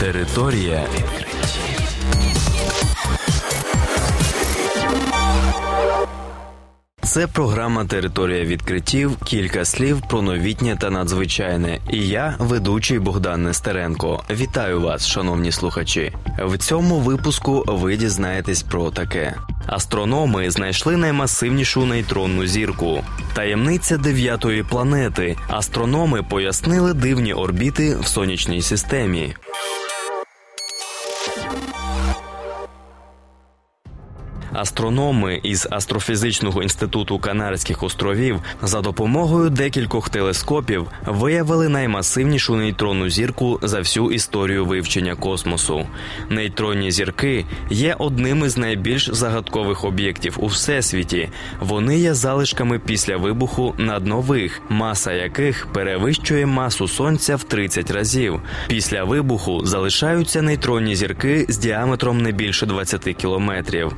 Територія відкриттів. Це програма Територія відкриттів. Кілька слів про новітнє та надзвичайне. І я, ведучий Богдан Нестеренко. Вітаю вас, шановні слухачі. В цьому випуску ви дізнаєтесь про таке. Астрономи знайшли наймасивнішу нейтронну зірку. Таємниця дев'ятої планети. Астрономи пояснили дивні орбіти в сонячній системі. Астрономи із астрофізичного інституту Канарських островів за допомогою декількох телескопів виявили наймасивнішу нейтронну зірку за всю історію вивчення космосу. Нейтронні зірки є одним із найбільш загадкових об'єктів у всесвіті. Вони є залишками після вибуху наднових, маса яких перевищує масу сонця в 30 разів. Після вибуху залишаються нейтронні зірки з діаметром не більше 20 кілометрів.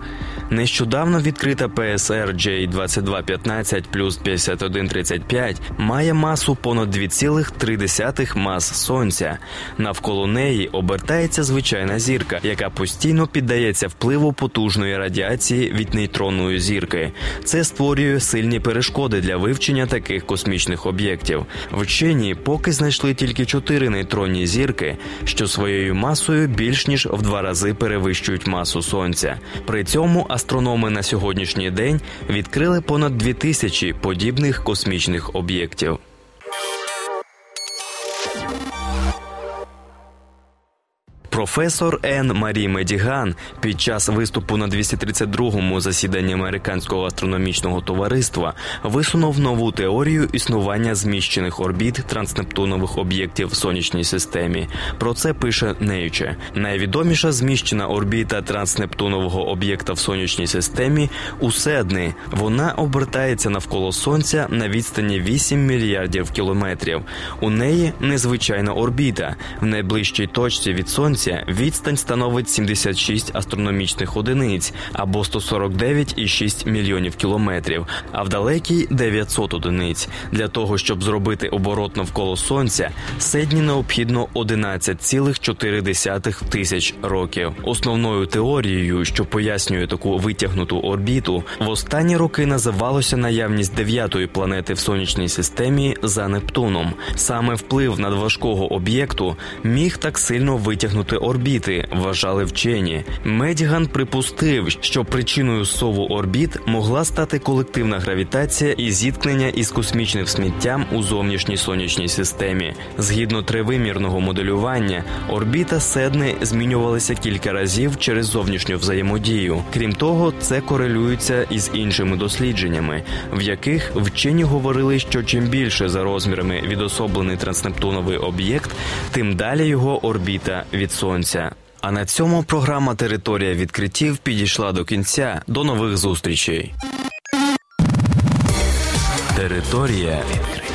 Нещодавно відкрита ПСР J2215 плюс 5135 має масу понад 2,3 мас сонця. Навколо неї обертається звичайна зірка, яка постійно піддається впливу потужної радіації від нейтронної зірки. Це створює сильні перешкоди для вивчення таких космічних об'єктів. Вчені поки знайшли тільки чотири нейтронні зірки, що своєю масою більш ніж в два рази перевищують масу сонця. При цьому астрономи на сьогоднішній день відкрили понад дві тисячі подібних космічних об'єктів. Професор Ен Марі Медіган під час виступу на 232-му засіданні американського астрономічного товариства висунув нову теорію існування зміщених орбіт транснептунових об'єктів в сонячній системі. Про це пише Nature. Найвідоміша зміщена орбіта транснептунового об'єкта в сонячній системі у Седни. Вона обертається навколо сонця на відстані 8 мільярдів кілометрів. У неї незвичайна орбіта в найближчій точці від сонця. Місяця відстань становить 76 астрономічних одиниць або 149,6 мільйонів кілометрів, а в далекій 900 одиниць. Для того щоб зробити оборот навколо сонця, седні необхідно 11,4 тисяч років. Основною теорією, що пояснює таку витягнуту орбіту, в останні роки називалося наявність дев'ятої планети в сонячній системі за Нептуном. Саме вплив надважкого об'єкту міг так сильно витягнути орбіти, вважали вчені. Медіган припустив, що причиною сову орбіт могла стати колективна гравітація і зіткнення із космічним сміттям у зовнішній сонячній системі. Згідно тривимірного моделювання, орбіта Седни змінювалася кілька разів через зовнішню взаємодію. Крім того, це корелюється із іншими дослідженнями, в яких вчені говорили, що чим більше за розмірами відособлений транснептуновий об'єкт, тим далі його орбіта від сонця. А на цьому програма Територія відкриттів підійшла до кінця. До нових зустрічей. Територія відкриттів.